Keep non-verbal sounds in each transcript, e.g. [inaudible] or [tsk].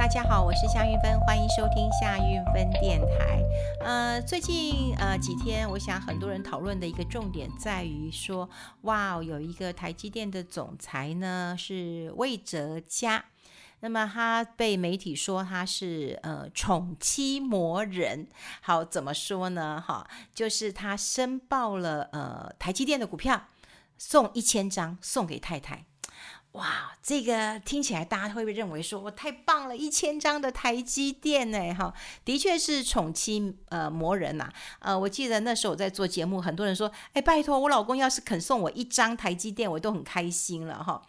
大家好，我是夏运芬，欢迎收听夏运芬电台。呃，最近呃几天，我想很多人讨论的一个重点在于说，哇，有一个台积电的总裁呢是魏哲家，那么他被媒体说他是呃宠妻魔人。好，怎么说呢？哈，就是他申报了呃台积电的股票，送一千张送给太太。哇，这个听起来大家会不会认为说，我太棒了，一千张的台积电呢？哈，的确是宠妻呃磨人呐、呃，我记得那时候我在做节目，很多人说，哎，拜托我老公要是肯送我一张台积电，我都很开心了哈。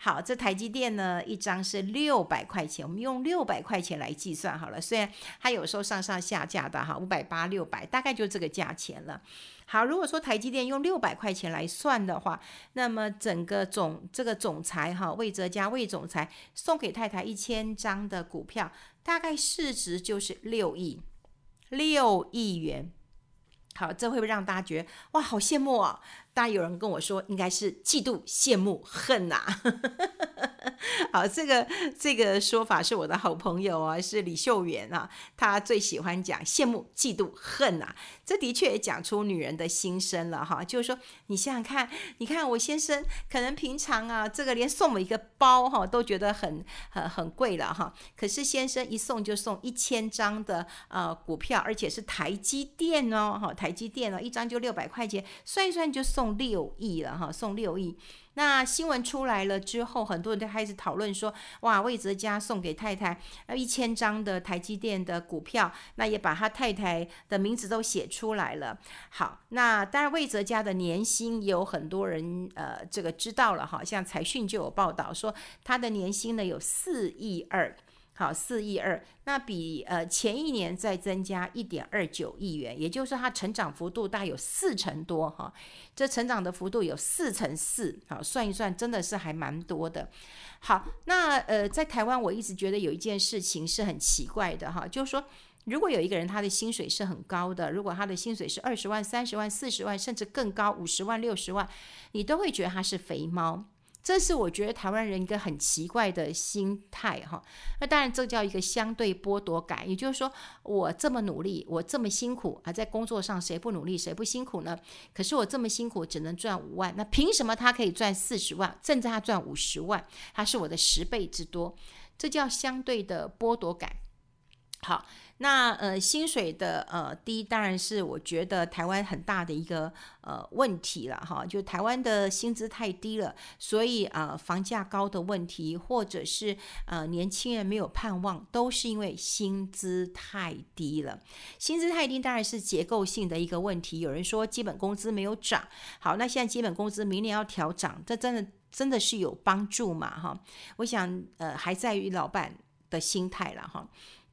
好，这台积电呢，一张是六百块钱，我们用六百块钱来计算好了。虽然它有时候上上下下的哈，五百八、六百，大概就这个价钱了。好，如果说台积电用六百块钱来算的话，那么整个总这个总裁哈，魏哲家魏总裁送给太太一千张的股票，大概市值就是六亿，六亿元。好，这会不会让大家觉得哇，好羡慕啊？那有人跟我说，应该是嫉妒、羡慕、恨呐、啊。[laughs] 好，这个这个说法是我的好朋友啊，是李秀媛啊，她最喜欢讲羡慕、嫉妒、恨呐、这的确也讲出女人的心声了哈。就是说，你想想看，你看我先生可能平常啊，这个连送我一个包哈都觉得很很很贵了哈。可是先生一送就送一千张的呃股票，而且是台积电哦哈，台积电哦，一张就六百块钱，算一算就送六亿了哈，送六亿。那新闻出来了之后，很多人都开始讨论说：“哇，魏哲家送给太太呃一千张的台积电的股票，那也把他太太的名字都写出来了。”好，那当然魏哲家的年薪也有很多人呃这个知道了哈，像财讯就有报道说他的年薪呢有四亿二。好，四亿二，那比呃前一年再增加一点二九亿元，也就是说它成长幅度大有四成多哈，这成长的幅度有四成四，好，算一算真的是还蛮多的。好，那呃在台湾我一直觉得有一件事情是很奇怪的哈，就是说如果有一个人他的薪水是很高的，如果他的薪水是二十万、三十万、四十万，甚至更高五十万、六十万，你都会觉得他是肥猫。这是我觉得台湾人一个很奇怪的心态哈，那当然这叫一个相对剥夺感，也就是说我这么努力，我这么辛苦啊，在工作上谁不努力谁不辛苦呢？可是我这么辛苦只能赚五万，那凭什么他可以赚四十万，甚至他赚五十万，他是我的十倍之多，这叫相对的剥夺感。好。那呃，薪水的呃低，当然是我觉得台湾很大的一个呃问题了哈。就台湾的薪资太低了，所以啊、呃，房价高的问题，或者是呃年轻人没有盼望，都是因为薪资太低了。薪资太低当然是结构性的一个问题。有人说基本工资没有涨，好，那现在基本工资明年要调涨，这真的真的是有帮助嘛哈？我想呃还在于老板的心态了哈。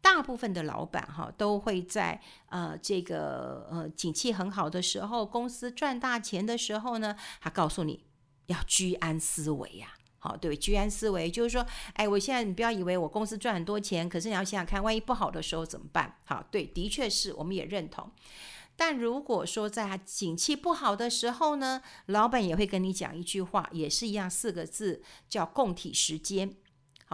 大部分的老板哈都会在呃这个呃景气很好的时候，公司赚大钱的时候呢，他告诉你要居安思危呀，好，对，居安思危就是说，哎，我现在你不要以为我公司赚很多钱，可是你要想想看，万一不好的时候怎么办？好，对，的确是我们也认同。但如果说在景气不好的时候呢，老板也会跟你讲一句话，也是一样四个字，叫共体时间。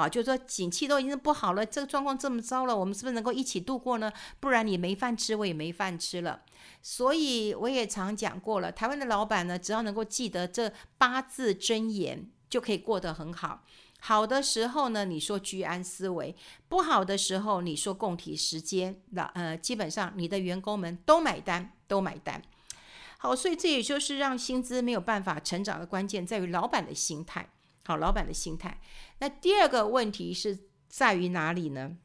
好，就是说景气都已经不好了，这个状况这么糟了，我们是不是能够一起度过呢？不然你没饭吃，我也没饭吃了。所以我也常讲过了，台湾的老板呢，只要能够记得这八字真言，就可以过得很好。好的时候呢，你说居安思危；不好的时候，你说共体时艰。那呃，基本上你的员工们都买单，都买单。好，所以这也就是让薪资没有办法成长的关键，在于老板的心态。好，老板的心态。那第二个问题是在于哪里呢？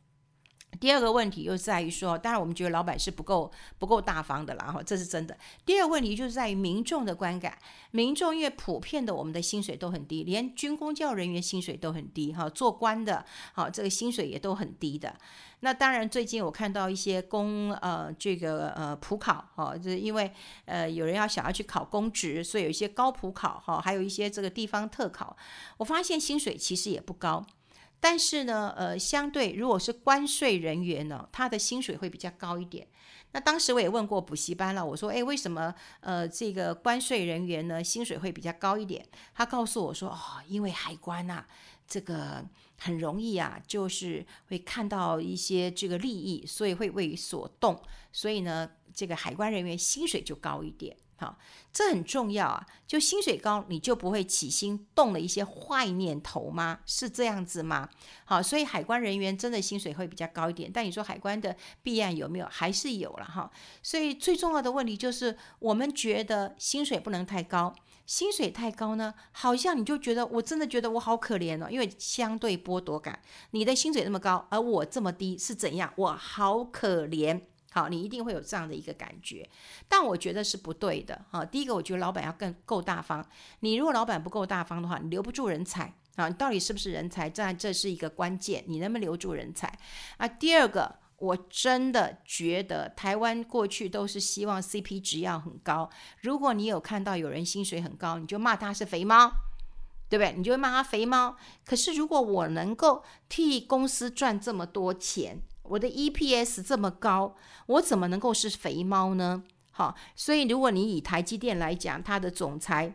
第二个问题又在于说，当然我们觉得老板是不够不够大方的啦，哈，这是真的。第二个问题就是在于民众的观感，民众因为普遍的我们的薪水都很低，连军公教人员薪水都很低，哈，做官的，好，这个薪水也都很低的。那当然，最近我看到一些公呃这个呃普考，哈，就是因为呃有人要想要去考公职，所以有一些高普考，哈，还有一些这个地方特考，我发现薪水其实也不高。但是呢，呃，相对如果是关税人员呢，他的薪水会比较高一点。那当时我也问过补习班了，我说，诶，为什么呃这个关税人员呢薪水会比较高一点？他告诉我说，哦，因为海关啊，这个很容易啊，就是会看到一些这个利益，所以会为所动，所以呢，这个海关人员薪水就高一点。好，这很重要啊！就薪水高，你就不会起心动了一些坏念头吗？是这样子吗？好，所以海关人员真的薪水会比较高一点。但你说海关的弊案有没有？还是有了哈。所以最重要的问题就是，我们觉得薪水不能太高，薪水太高呢，好像你就觉得我真的觉得我好可怜哦，因为相对剥夺感。你的薪水那么高，而我这么低，是怎样？我好可怜。好，你一定会有这样的一个感觉，但我觉得是不对的。哈，第一个，我觉得老板要更够大方。你如果老板不够大方的话，你留不住人才啊。你到底是不是人才？这这是一个关键，你能不能留住人才啊？第二个，我真的觉得台湾过去都是希望 CP 值要很高。如果你有看到有人薪水很高，你就骂他是肥猫，对不对？你就会骂他肥猫。可是如果我能够替公司赚这么多钱，我的 EPS 这么高，我怎么能够是肥猫呢？好，所以如果你以台积电来讲，它的总裁，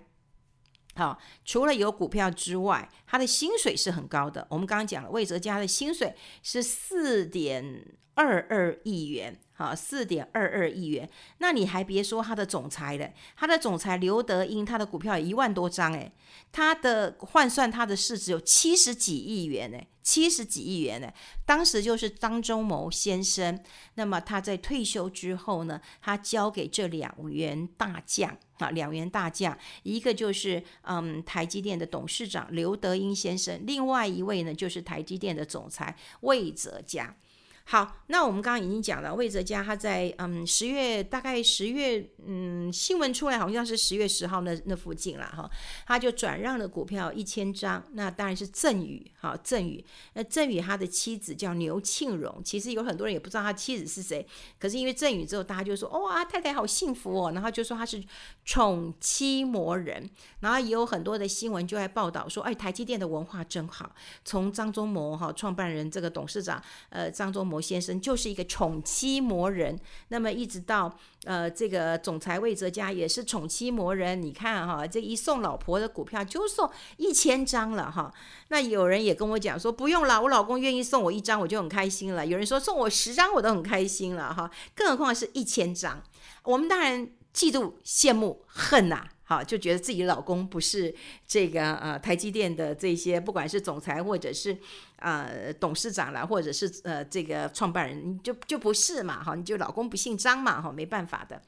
好，除了有股票之外，他的薪水是很高的。我们刚刚讲了，魏哲家的薪水是四点二二亿元。啊，四点二二亿元，那你还别说他的总裁了，他的总裁刘德英，他的股票有一万多张，诶，他的换算他的市值有七十几亿元，诶，七十几亿元，呢。当时就是张忠谋先生，那么他在退休之后呢，他交给这两员大将啊，两员大将，一个就是嗯台积电的董事长刘德英先生，另外一位呢就是台积电的总裁魏哲家。好，那我们刚刚已经讲了，魏哲家他在嗯十月大概十月嗯新闻出来好像是十月十号那那附近了哈，他就转让了股票一千张，那当然是赠与哈赠与，那赠与他的妻子叫牛庆荣，其实有很多人也不知道他妻子是谁，可是因为赠与之后大家就说哇太太好幸福哦，然后就说他是宠妻魔人，然后也有很多的新闻就在报道说哎台积电的文化真好，从张忠谋哈创办人这个董事长呃张忠谋。谋先生就是一个宠妻魔人，那么一直到呃这个总裁魏哲家也是宠妻魔人。你看哈，这一送老婆的股票就送一千张了哈。那有人也跟我讲说不用了，我老公愿意送我一张我就很开心了。有人说送我十张我都很开心了哈，更何况是一千张。我们当然嫉妒、羡慕、恨呐、啊，就觉得自己老公不是这个呃台积电的这些，不管是总裁或者是呃董事长啦，或者是呃这个创办人，你就就不是嘛，哈，你就老公不姓张嘛，哈，没办法的。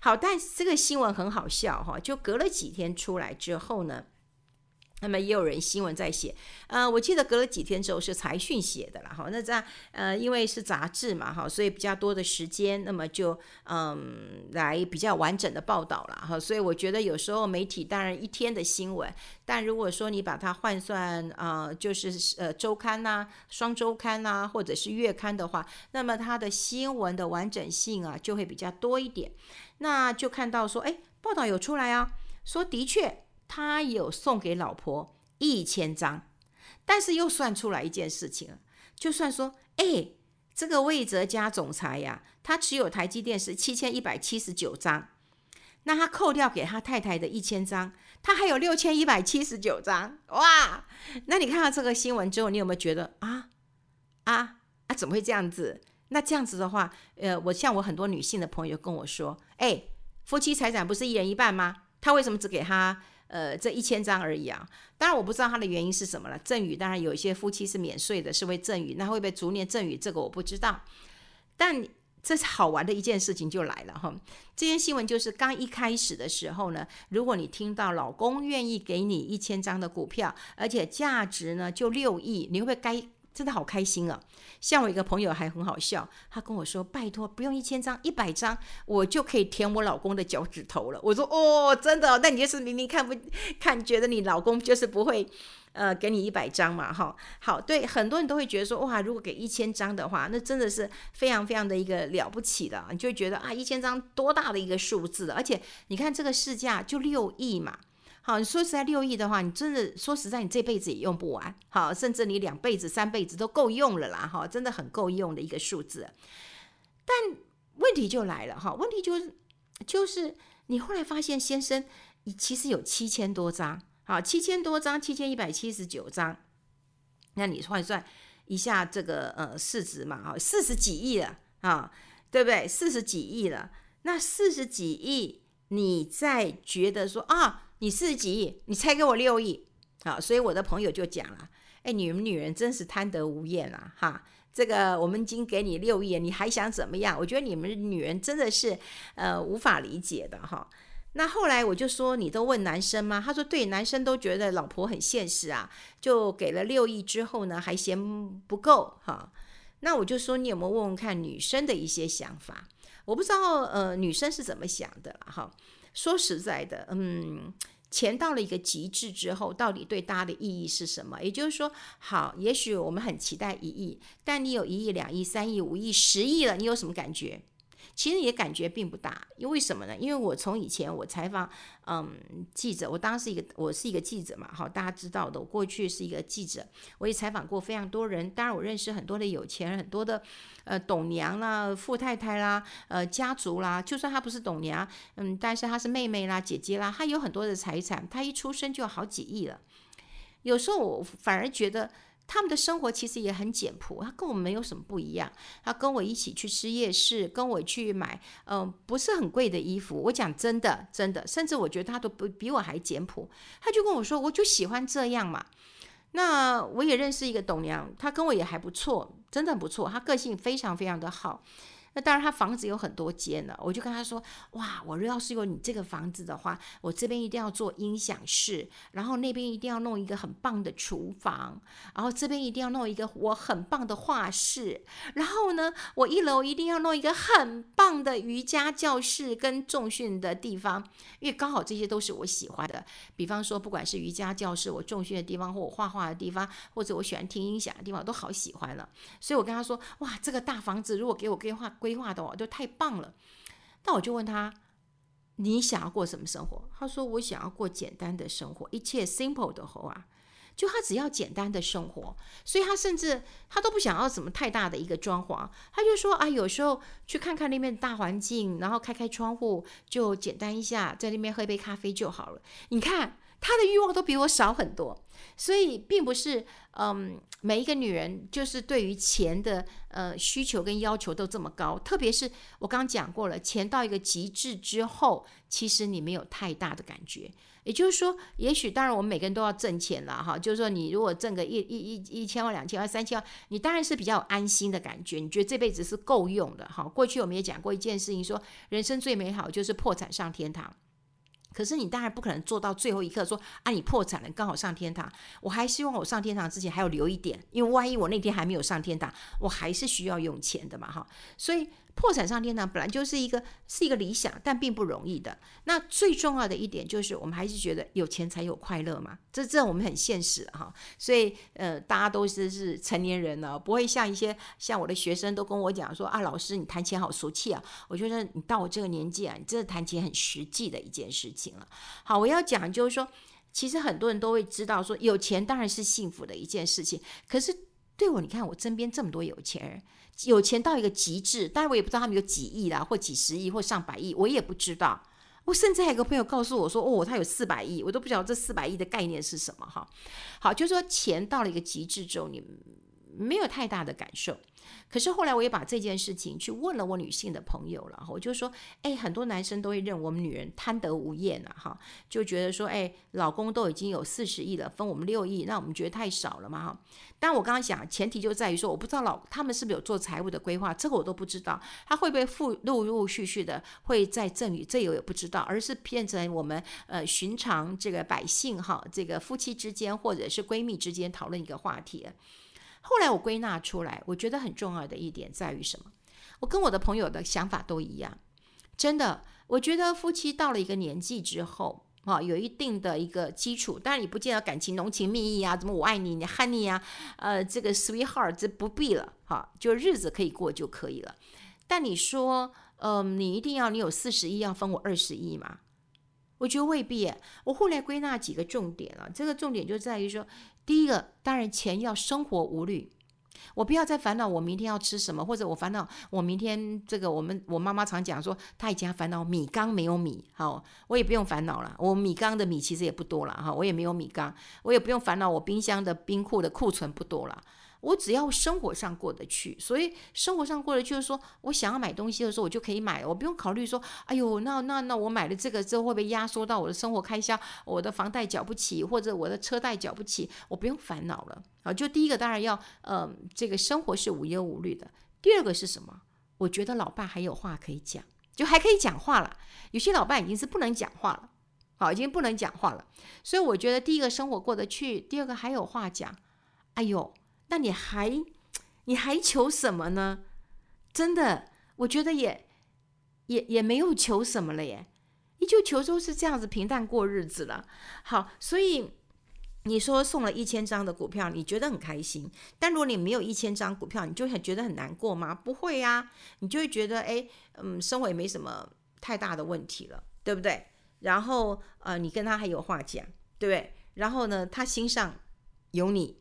好，但这个新闻很好笑哈，就隔了几天出来之后呢。那么也有人新闻在写，呃，我记得隔了几天之后是财讯写的了哈。那这样，呃，因为是杂志嘛哈，所以比较多的时间，那么就嗯来比较完整的报道了哈。所以我觉得有时候媒体当然一天的新闻，但如果说你把它换算啊、就是呃周刊呐、双周刊呐、或者是月刊的话，那么它的新闻的完整性啊就会比较多一点。那就看到说，哎，报道有出来啊，说的确。他有送给老婆一千张，但是又算出来一件事情，就算说，哎，这个魏哲家总裁呀，他持有台积电是七千一百七十九张，那他扣掉给他太太的一千张，他还有六千一百七十九张，哇！那你看到这个新闻之后，你有没有觉得啊啊啊，怎么会这样子？那这样子的话，呃，我像我很多女性的朋友跟我说，哎，夫妻财产不是一人一半吗？他为什么只给他？呃，这一千张而已啊，当然我不知道它的原因是什么了。赠与当然有一些夫妻是免税的，是为赠与，那会不会逐年赠与？这个我不知道。但这是好玩的一件事情就来了哈，这件新闻就是刚一开始的时候呢，如果你听到老公愿意给你一千张的股票，而且价值呢就六亿，你会不会该？真的好开心啊！像我一个朋友还很好笑，他跟我说：“拜托，不用一千张，一百张，我就可以舔我老公的脚趾头了。”我说：“哦，真的？那你就是明明看不看，觉得你老公就是不会，呃，给你一百张嘛？哈，好，对，很多人都会觉得说，哇，如果给一千张的话，那真的是非常非常的一个了不起的，你就会觉得啊，一千张多大的一个数字，而且你看这个市价就六亿嘛。”好，你说实在六亿的话，你真的说实在，你这辈子也用不完，好，甚至你两辈子、三辈子都够用了啦，哈，真的很够用的一个数字。但问题就来了，哈，问题就是就是你后来发现先生，你其实有七千多张，好，七千多张，七千一百七十九张，那你换算一下这个呃市值嘛，哈，四十几亿了啊，对不对？四十几亿了，那四十几亿，你再觉得说啊？你四十几亿，你才给我六亿，好，所以我的朋友就讲了，哎，你们女人真是贪得无厌啊，哈，这个我们已经给你六亿，你还想怎么样？我觉得你们女人真的是，呃，无法理解的哈。那后来我就说，你都问男生吗？他说对，男生都觉得老婆很现实啊，就给了六亿之后呢，还嫌不够哈。那我就说，你有没有问问看女生的一些想法？我不知道，呃，女生是怎么想的哈。说实在的，嗯，钱到了一个极致之后，到底对大家的意义是什么？也就是说，好，也许我们很期待一亿，但你有一亿、两亿、三亿、五亿、十亿了，你有什么感觉？其实也感觉并不大，因为什么呢？因为我从以前我采访，嗯，记者，我当时一个我是一个记者嘛，好，大家知道的，我过去是一个记者，我也采访过非常多人，当然我认识很多的有钱人，很多的呃董娘啦、富太太啦、呃家族啦，就算她不是董娘，嗯，但是她是妹妹啦、姐姐啦，她有很多的财产，她一出生就好几亿了，有时候我反而觉得。他们的生活其实也很简朴，他跟我没有什么不一样。他跟我一起去吃夜市，跟我去买，嗯、不是很贵的衣服。我讲真的，真的，甚至我觉得他都不比我还简朴。他就跟我说，我就喜欢这样嘛。那我也认识一个董娘，她跟我也还不错，真的不错。她个性非常非常的好。那当然，他房子有很多间了。我就跟他说：“哇，我要是有你这个房子的话，我这边一定要做音响室，然后那边一定要弄一个很棒的厨房，然后这边一定要弄一个我很棒的画室，然后呢，我一楼一定要弄一个很棒的瑜伽教室跟重训的地方，因为刚好这些都是我喜欢的。比方说，不管是瑜伽教室、我重训的地方，或我画画的地方，或者我喜欢听音响的地方，都好喜欢了。所以我跟他说：哇，这个大房子如果给我规划。”规划的哦就太棒了，那我就问他，你想要过什么生活？他说我想要过简单的生活，一切 simple 的活啊，就他只要简单的生活，所以他甚至他都不想要什么太大的一个装潢，他就说啊，有时候去看看那边的大环境，然后开开窗户，就简单一下，在那边喝一杯咖啡就好了。你看他的欲望都比我少很多。所以并不是，嗯，每一个女人就是对于钱的呃需求跟要求都这么高。特别是我刚讲过了，钱到一个极致之后，其实你没有太大的感觉。也就是说，也许当然我们每个人都要挣钱了哈。就是说，你如果挣个一一一一千万、两千万、三千万，你当然是比较有安心的感觉。你觉得这辈子是够用的哈。过去我们也讲过一件事情，说人生最美好就是破产上天堂。可是你当然不可能做到最后一刻说啊，你破产了刚好上天堂。我还希望我上天堂之前还要留一点，因为万一我那天还没有上天堂，我还是需要用钱的嘛哈。所以。破产上天堂本来就是一个是一个理想，但并不容易的。那最重要的一点就是，我们还是觉得有钱才有快乐嘛。这这我们很现实哈。所以呃，大家都是是成年人了，不会像一些像我的学生都跟我讲说啊，老师你谈钱好俗气啊。我觉得你到我这个年纪啊，你真的谈钱很实际的一件事情了。好，我要讲就是说，其实很多人都会知道说，有钱当然是幸福的一件事情。可是对我，你看我身边这么多有钱人。有钱到一个极致，当然我也不知道他们有几亿啦，或几十亿，或上百亿，我也不知道。我甚至还有个朋友告诉我说：“哦，他有四百亿，我都不晓得这四百亿的概念是什么。”哈，好，就是说钱到了一个极致之后，你没有太大的感受。可是后来我也把这件事情去问了我女性的朋友了，我就说，哎，很多男生都会认为我们女人贪得无厌啊，哈，就觉得说，哎，老公都已经有四十亿了，分我们六亿，那我们觉得太少了嘛，哈。但我刚刚讲，前提就在于说，我不知道老他们是不是有做财务的规划，这个我都不知道，他会不会付陆陆续续的会在赠与，这个我也不知道，而是变成我们呃寻常这个百姓哈，这个夫妻之间或者是闺蜜之间讨论一个话题。后来我归纳出来，我觉得很重要的一点在于什么？我跟我的朋友的想法都一样，真的，我觉得夫妻到了一个年纪之后，啊，有一定的一个基础，当然你不见得感情浓情蜜意啊，怎么我爱你，你 honey 啊，呃，这个 sweetheart 这不必了，哈，就日子可以过就可以了。但你说，嗯、你一定要你有四十亿要分我二十亿吗？我觉得未必。我后来归纳几个重点了，这个重点就在于说，第一个，当然钱要生活无虑。我不要再烦恼我明天要吃什么，或者我烦恼我明天这个。我们我妈妈常讲说，她以前烦恼米缸没有米，好，我也不用烦恼了。我米缸的米其实也不多了，哈，我也没有米缸，我也不用烦恼我冰箱的冰库的库存不多了。我只要生活上过得去，所以生活上过得去，就是说我想要买东西的时候，我就可以买，我不用考虑说，哎呦，那那那我买了这个之后会不会压缩到我的生活开销，我的房贷缴不起，或者我的车贷缴不起，我不用烦恼了。啊，就第一个当然要，呃，这个生活是无忧无虑的。第二个是什么？我觉得老爸还有话可以讲，就还可以讲话了。有些老爸已经是不能讲话了，好，已经不能讲话了。所以我觉得第一个生活过得去，第二个还有话讲。哎呦。那你还 [tsk] 你还求什么呢？真的，我觉得也也也没有求什么了耶，你就求都是这样子平淡过日子了。好，所以你说送了一千张的股票，你觉得很开心。但如果你没有一千张股票，你就很觉得很难过吗？不会呀，你就会觉得哎，嗯，生活也没什么太大的问题了，对不对？然后呃，你跟他还有话讲，对不对？然后呢，他心上有你。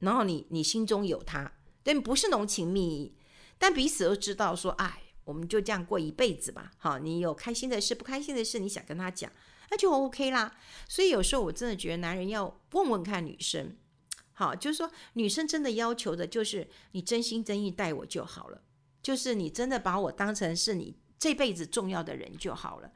然后你你心中有他，但不是浓情蜜意，但彼此都知道说，哎，我们就这样过一辈子吧。好，你有开心的事，不开心的事，你想跟他讲，那就 OK 啦。所以有时候我真的觉得男人要问问看女生，好，就是说女生真的要求的就是你真心真意待我就好了，就是你真的把我当成是你这辈子重要的人就好了。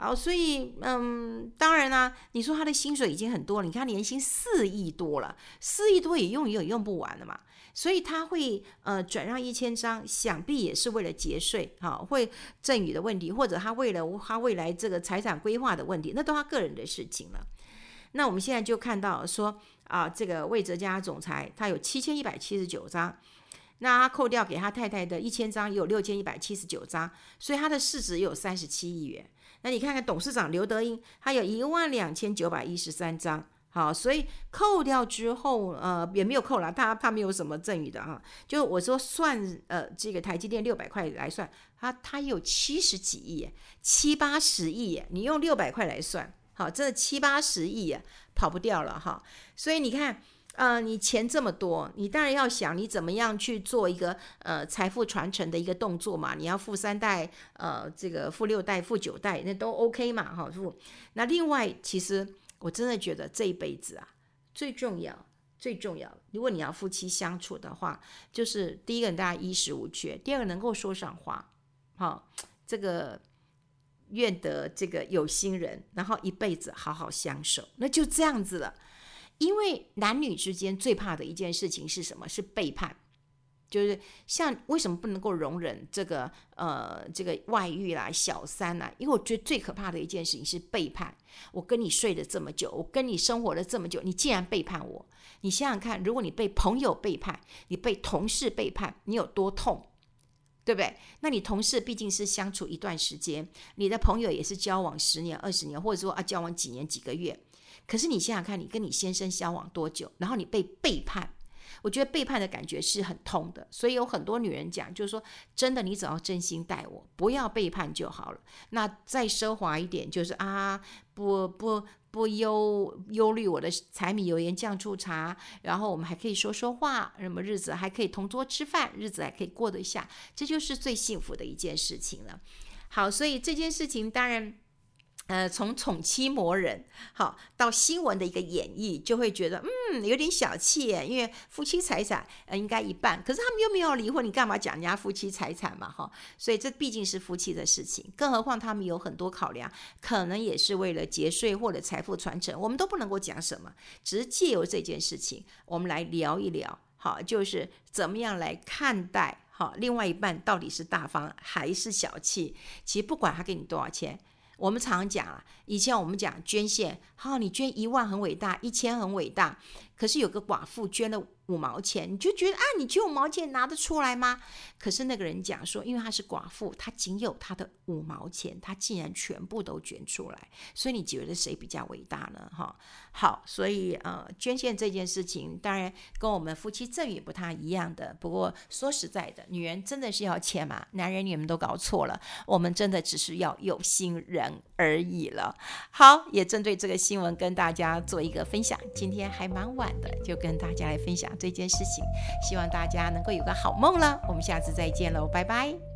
好，所以嗯，当然啦，你说他的薪水已经很多了，你看年薪四亿多了，四亿多也用也用不完了嘛，所以他会呃转让一千张，想必也是为了节税，哈，会赠与的问题，或者他为了他未来这个财产规划的问题，那都他个人的事情了。那我们现在就看到说啊，这个魏哲家总裁他有七千一百七十九张，那他扣掉给他太太的一千张，也有六千一百七十九张，所以他的市值也有三十七亿元。那你看看董事长刘德英，他有一万两千九百一十三张，好，所以扣掉之后，呃，也没有扣了，他他没有什么赠与的哈，就我说算，呃，这个台积电六百块来算，他他有七十几亿，七八十亿，你用六百块来算，好，这七八十亿跑不掉了哈，所以你看。呃，你钱这么多，你当然要想你怎么样去做一个呃财富传承的一个动作嘛。你要富三代，呃，这个富六代、富九代，那都 OK 嘛，哈。富。那另外，其实我真的觉得这一辈子啊，最重要、最重要，如果你要夫妻相处的话，就是第一个，大家衣食无缺；第二个，能够说上话，哈，这个愿得这个有心人，然后一辈子好好相守，那就这样子了。因为男女之间最怕的一件事情是什么？是背叛，就是像为什么不能够容忍这个呃这个外遇啦、小三啦？因为我觉得最可怕的一件事情是背叛。我跟你睡了这么久，我跟你生活了这么久，你竟然背叛我！你想想看，如果你被朋友背叛，你被同事背叛，你有多痛，对不对？那你同事毕竟是相处一段时间，你的朋友也是交往十年、二十年，或者说啊交往几年、几个月。可是你想想看，你跟你先生交往多久，然后你被背叛，我觉得背叛的感觉是很痛的。所以有很多女人讲，就是说，真的，你只要真心待我，不要背叛就好了。那再奢华一点，就是啊，不不不忧忧虑我的柴米油盐酱醋茶，然后我们还可以说说话，什么日子还可以同桌吃饭，日子还可以过得下，这就是最幸福的一件事情了。好，所以这件事情当然。呃，从宠妻魔人好到新闻的一个演绎，就会觉得嗯有点小气耶，因为夫妻财产呃应该一半，可是他们又没有离婚，你干嘛讲人家夫妻财产嘛哈？所以这毕竟是夫妻的事情，更何况他们有很多考量，可能也是为了节税或者财富传承，我们都不能够讲什么，只是借由这件事情，我们来聊一聊，好，就是怎么样来看待好另外一半到底是大方还是小气？其实不管他给你多少钱。我们常讲啊，以前我们讲捐献，好，你捐一万很伟大，一千很伟大。可是有个寡妇捐了五毛钱，你就觉得啊，你捐五毛钱拿得出来吗？可是那个人讲说，因为他是寡妇，他仅有他的五毛钱，他竟然全部都捐出来，所以你觉得谁比较伟大呢？哈，好，所以呃，捐献这件事情当然跟我们夫妻赠与不太一样的。不过说实在的，女人真的是要钱吗？男人你们都搞错了，我们真的只是要有心人而已了。好，也针对这个新闻跟大家做一个分享。今天还蛮晚就跟大家来分享这件事情，希望大家能够有个好梦了。我们下次再见喽，拜拜。